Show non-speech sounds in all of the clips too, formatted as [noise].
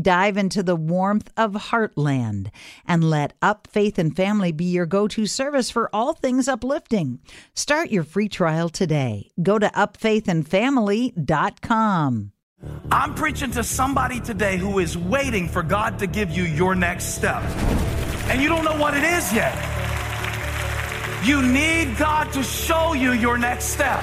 Dive into the warmth of Heartland and let Up Faith and Family be your go to service for all things uplifting. Start your free trial today. Go to upfaithandfamily.com. I'm preaching to somebody today who is waiting for God to give you your next step. And you don't know what it is yet. You need God to show you your next step.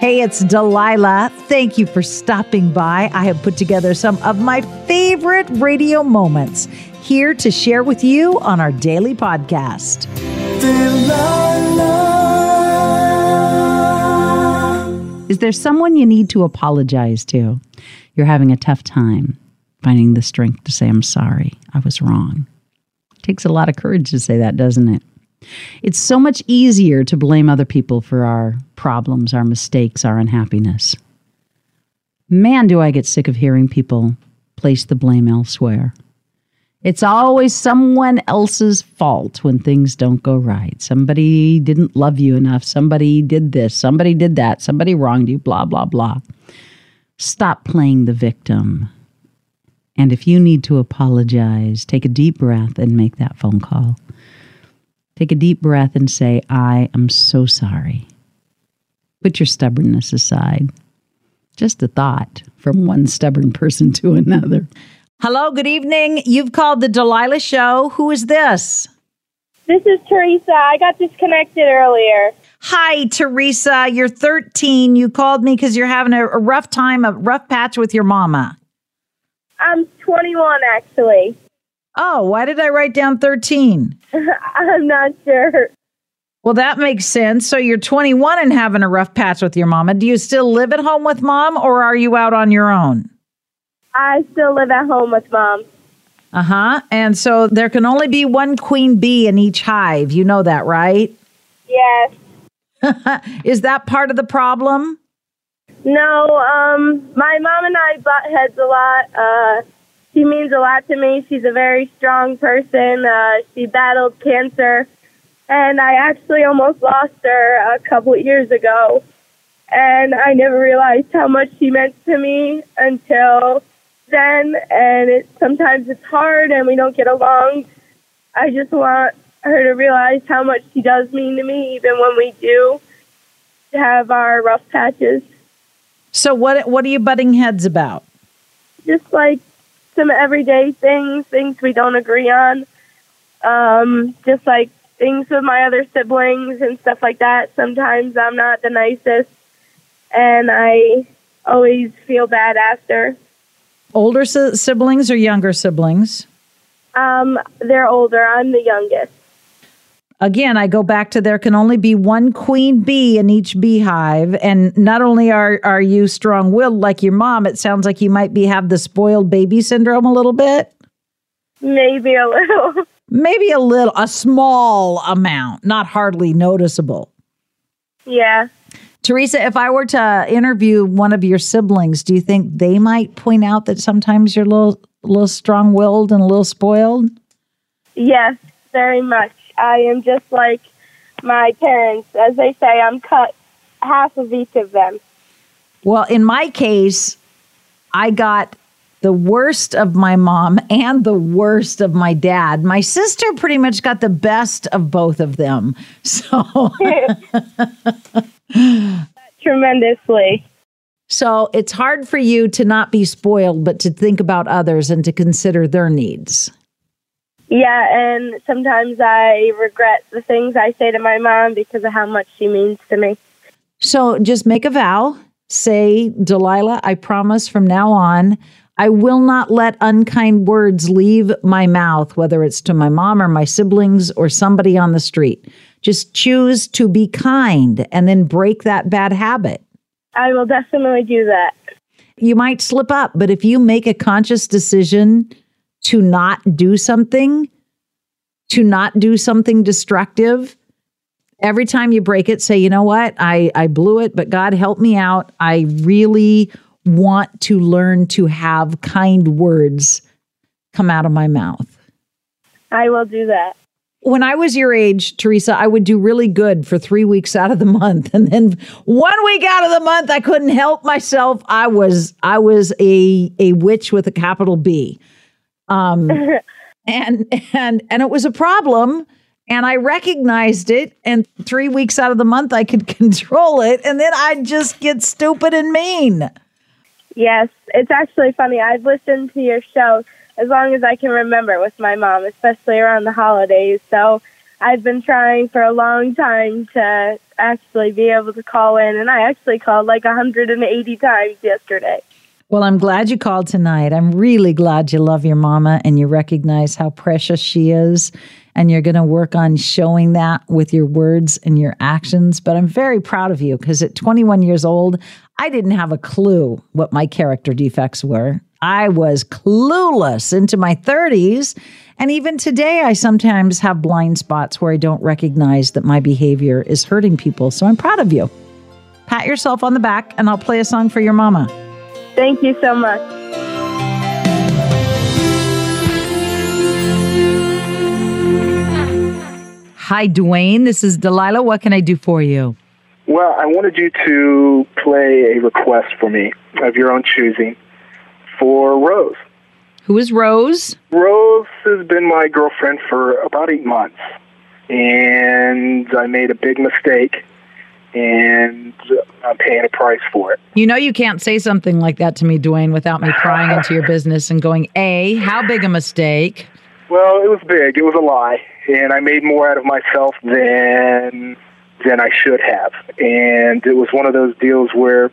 Hey, it's Delilah. Thank you for stopping by. I have put together some of my favorite radio moments here to share with you on our daily podcast. Is there someone you need to apologize to? You're having a tough time finding the strength to say, I'm sorry, I was wrong. It takes a lot of courage to say that, doesn't it? It's so much easier to blame other people for our problems, our mistakes, our unhappiness. Man, do I get sick of hearing people place the blame elsewhere. It's always someone else's fault when things don't go right. Somebody didn't love you enough. Somebody did this. Somebody did that. Somebody wronged you, blah, blah, blah. Stop playing the victim. And if you need to apologize, take a deep breath and make that phone call. Take a deep breath and say, I am so sorry. Put your stubbornness aside. Just a thought from one stubborn person to another. Hello, good evening. You've called the Delilah Show. Who is this? This is Teresa. I got disconnected earlier. Hi, Teresa. You're 13. You called me because you're having a, a rough time, a rough patch with your mama. I'm 21, actually. Oh, why did I write down 13? [laughs] I'm not sure. Well, that makes sense. So you're 21 and having a rough patch with your mama. Do you still live at home with mom or are you out on your own? I still live at home with mom. Uh huh. And so there can only be one queen bee in each hive. You know that, right? Yes. [laughs] Is that part of the problem? No, um, my mom and I butt heads a lot. Uh, she means a lot to me. She's a very strong person. Uh, she battled cancer, and I actually almost lost her a couple of years ago. And I never realized how much she meant to me until then. And it sometimes it's hard, and we don't get along. I just want her to realize how much she does mean to me, even when we do have our rough patches. So what what are you butting heads about? Just like some everyday things, things we don't agree on. Um, just like things with my other siblings and stuff like that. Sometimes I'm not the nicest, and I always feel bad after. Older si- siblings or younger siblings? Um, they're older. I'm the youngest. Again, I go back to there can only be one queen bee in each beehive. And not only are, are you strong willed like your mom, it sounds like you might be have the spoiled baby syndrome a little bit. Maybe a little. [laughs] Maybe a little, a small amount, not hardly noticeable. yeah. Teresa, if I were to interview one of your siblings, do you think they might point out that sometimes you're a little, little strong willed and a little spoiled? Yes, very much. I am just like my parents. As they say, I'm cut half of each of them. Well, in my case, I got the worst of my mom and the worst of my dad. My sister pretty much got the best of both of them. [laughs] So, [laughs] Tremendously. so it's hard for you to not be spoiled, but to think about others and to consider their needs. Yeah, and sometimes I regret the things I say to my mom because of how much she means to me. So just make a vow. Say, Delilah, I promise from now on, I will not let unkind words leave my mouth, whether it's to my mom or my siblings or somebody on the street. Just choose to be kind and then break that bad habit. I will definitely do that. You might slip up, but if you make a conscious decision to not do something, to not do something destructive, every time you break it, say, you know what? I, I blew it, but God help me out. I really want to learn to have kind words come out of my mouth. I will do that. When I was your age, Teresa, I would do really good for three weeks out of the month. [laughs] And then one week out of the month, I couldn't help myself. I was I was a a witch with a capital B. Um [laughs] and and and it was a problem and I recognized it and 3 weeks out of the month I could [laughs] control it and then I'd just get stupid and mean. Yes, it's actually funny. I've listened to your show as long as I can remember with my mom, especially around the holidays. So I've been trying for a long time to actually be able to call in, and I actually called like 180 times yesterday. Well, I'm glad you called tonight. I'm really glad you love your mama and you recognize how precious she is. And you're going to work on showing that with your words and your actions. But I'm very proud of you because at 21 years old, I didn't have a clue what my character defects were. I was clueless into my 30s. And even today, I sometimes have blind spots where I don't recognize that my behavior is hurting people. So I'm proud of you. Pat yourself on the back, and I'll play a song for your mama. Thank you so much. Hi, Dwayne. This is Delilah. What can I do for you? Well, I wanted you to play a request for me of your own choosing for Rose. Who is Rose? Rose has been my girlfriend for about eight months, and I made a big mistake, and I'm paying a price for it. You know, you can't say something like that to me, Dwayne, without me prying into your business and going, A, how big a mistake? Well, it was big. It was a lie, and I made more out of myself than than I should have. And it was one of those deals where,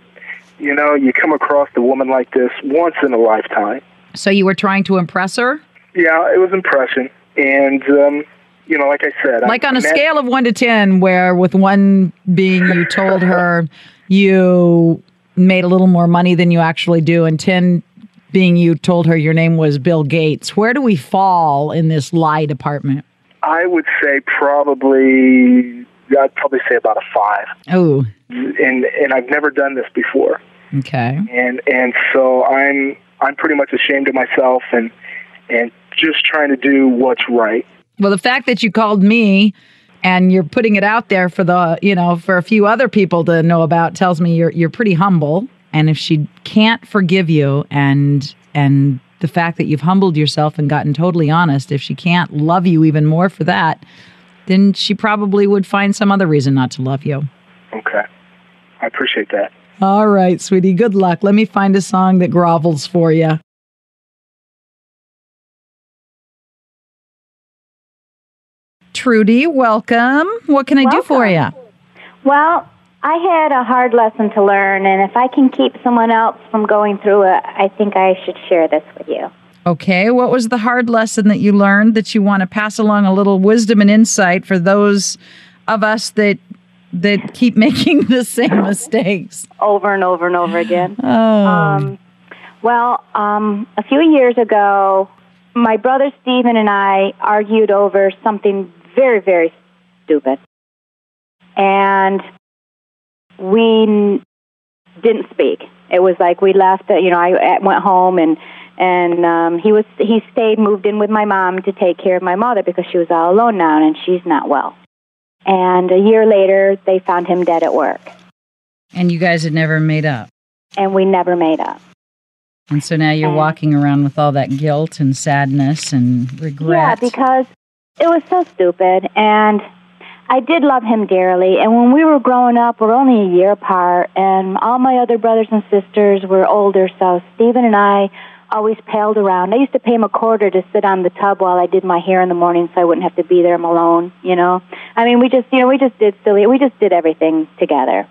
you know, you come across a woman like this once in a lifetime. So you were trying to impress her? Yeah, it was impression, and um, you know, like I said, Like I on a met- scale of one to 10, where with one being you told her you made a little more money than you actually do, and 10 being you told her your name was Bill Gates, where do we fall in this lie department? I would say probably, I'd probably say about a five, Oh, and and I've never done this before, okay. and and so I'm I'm pretty much ashamed of myself, and and just trying to do what's right. Well, the fact that you called me and you're putting it out there for the, you know, for a few other people to know about tells me you're you're pretty humble. And if she can't forgive you and and the fact that you've humbled yourself and gotten totally honest, if she can't love you even more for that, then she probably would find some other reason not to love you. Okay, I appreciate that. All right, sweetie. Good luck. Let me find a song that grovels for you. Trudy. Welcome. What can I do for you? Well, I had a hard lesson to learn, and if I can keep someone else from going through it, I think I should share this with you. Okay. What was the hard lesson that you learned that you want to pass along a little wisdom and insight for those of us that that keep [laughs] making the same mistakes over and over and over again? [laughs] Oh. Um, well, um, a few years ago, my brother Stephen and I argued over something very, very stupid. And we didn't speak. It was like we left, you know, I went home and and um he was he stayed moved in with my mom to take care of my mother because she was all alone now and she's not well. And a year later, they found him dead at work. And you guys had never made up. And we never made up. And so now you're And- walking around with all that guilt and sadness and regret. Yeah, regret. because it was so stupid, and I did love him dearly. And when we were growing up, we're only a year apart, and all my other brothers and sisters were older, so Stephen and I always paled around. I used to pay him a quarter to sit on the tub while I did my hair in the morning, so I wouldn't have to be there alone. You know, I mean, we just, you know, we just did silly. We just did everything together,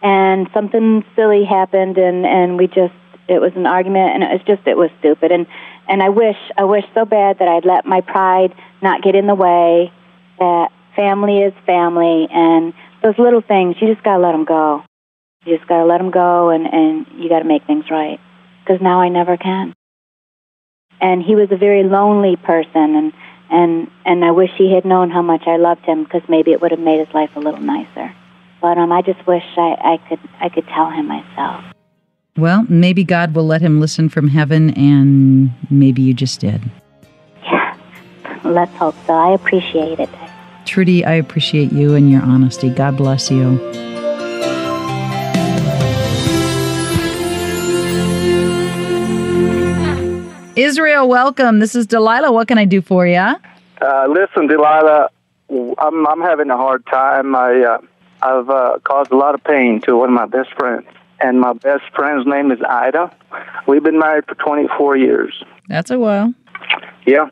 and something silly happened, and and we just it was an argument and it was just it was stupid and and I wish I wish so bad that I'd let my pride not get in the way that family is family and those little things you just got to let them go. You just got to let them go and and you got to make things right because now I never can. And he was a very lonely person and and and I wish he had known how much I loved him because maybe it would have made his life a little nicer. But um I just wish I I could I could tell him myself well, maybe God will let him listen from heaven, and maybe you just did. Yeah, let's hope so. I appreciate it. Trudy, I appreciate you and your honesty. God bless you. Israel, welcome. This is Delilah. What can I do for you? Uh, listen, Delilah, I'm I'm having a hard time. I uh, I've uh, caused a lot of pain to one of my best friends, and my best friend's name is Ida. We've been married for 24 years. That's a while. Yeah,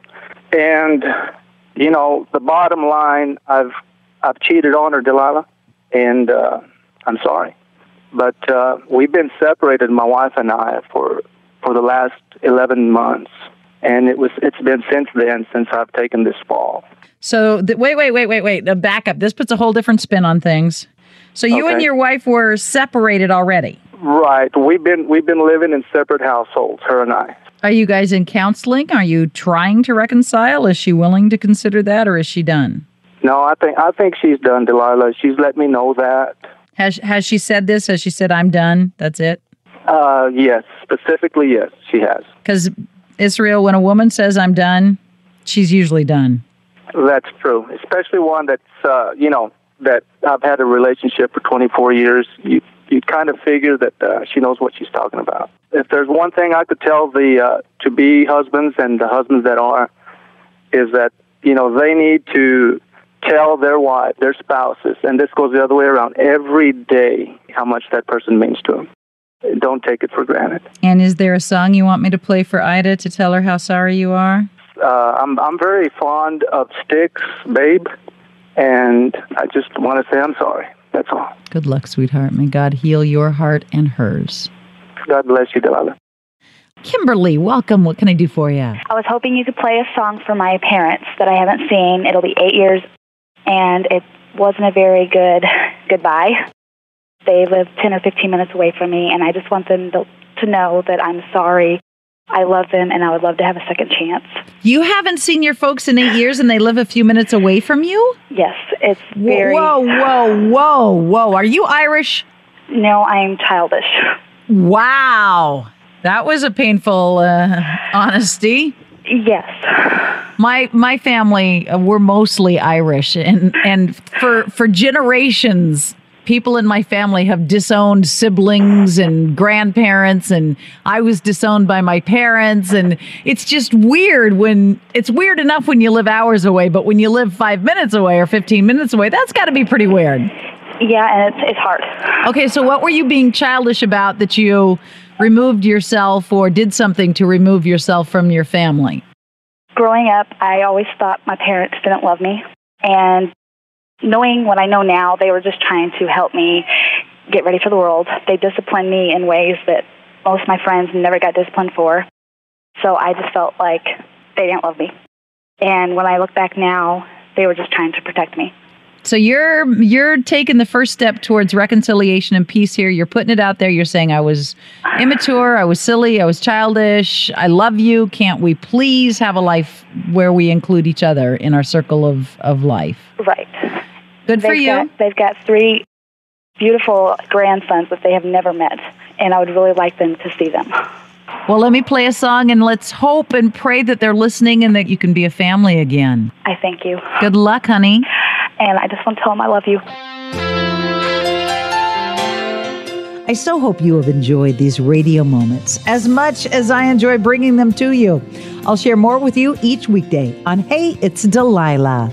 and you know the bottom line, I've I've cheated on her, Delilah, and uh, I'm sorry, but uh, we've been separated, my wife and I, for for the last 11 months, and it was it's been since then since I've taken this fall. So, th- wait, wait, wait, wait, wait. The backup. This puts a whole different spin on things. So, you and your wife were separated already. Right. We've been we've been living in separate households, her and I. Are you guys in counseling? Are you trying to reconcile? Is she willing to consider that, or is she done? No, I think I think she's done, Delilah. She's let me know that. Has has she said this? Has she said I'm done? That's it? Uh, yes, specifically, yes, she has. Because Israel, when a woman says I'm done, she's usually done. That's true. Especially one that's uh, you know that I've had a relationship for 24 years. You you kind of figure that uh, she knows what she's talking about. If there's one thing I could tell the uh, to be husbands and the husbands that are, is that you know they need to tell their wife, their spouses, and this goes the other way around every day how much that person means to them. Don't take it for granted. And is there a song you want me to play for Ida to tell her how sorry you are? Uh, I'm I'm very fond of Styx, babe, and I just want to say I'm sorry. That's all. Good luck, sweetheart. May God heal your heart and hers. God bless you, Delilah. Kimberly, welcome. What can I do for you? I was hoping you could play a song for my parents that I haven't seen. It'll be eight years, and it wasn't a very good goodbye. They live 10 or 15 minutes away from me, and I just want them to, to know that I'm sorry. I love them, and I would love to have a second chance. You haven't seen your folks in eight years and they live a few minutes away from you? Yes, it's very. Whoa, whoa, whoa, whoa. Are you Irish? No, I'm childish. Wow. That was a painful uh, honesty. Yes. My my family uh, we're mostly Irish and and for for generations people in my family have disowned siblings and grandparents and I was disowned by my parents and it's just weird when it's weird enough when you live hours away but when you live 5 minutes away or 15 minutes away that's got to be pretty weird. Yeah, and it's it's hard. Okay, so what were you being childish about that you removed yourself or did something to remove yourself from your family? Growing up, I always thought my parents didn't love me. And knowing what I know now, they were just trying to help me get ready for the world. They disciplined me in ways that most of my friends never got disciplined for. So I just felt like they didn't love me. And when I look back now, they were just trying to protect me. So you're you're taking the first step towards reconciliation and peace here. You're putting it out there. You're saying I was immature, I was silly, I was childish. I love you. Can't we please have a life where we include each other in our circle of of life? Right. Good for they've you. Got, they've got three beautiful grandsons that they have never met, and I would really like them to see them. Well, let me play a song and let's hope and pray that they're listening and that you can be a family again. I thank you. Good luck, honey. And I just want to tell them I love you. I so hope you have enjoyed these radio moments as much as I enjoy bringing them to you. I'll share more with you each weekday on Hey, It's Delilah.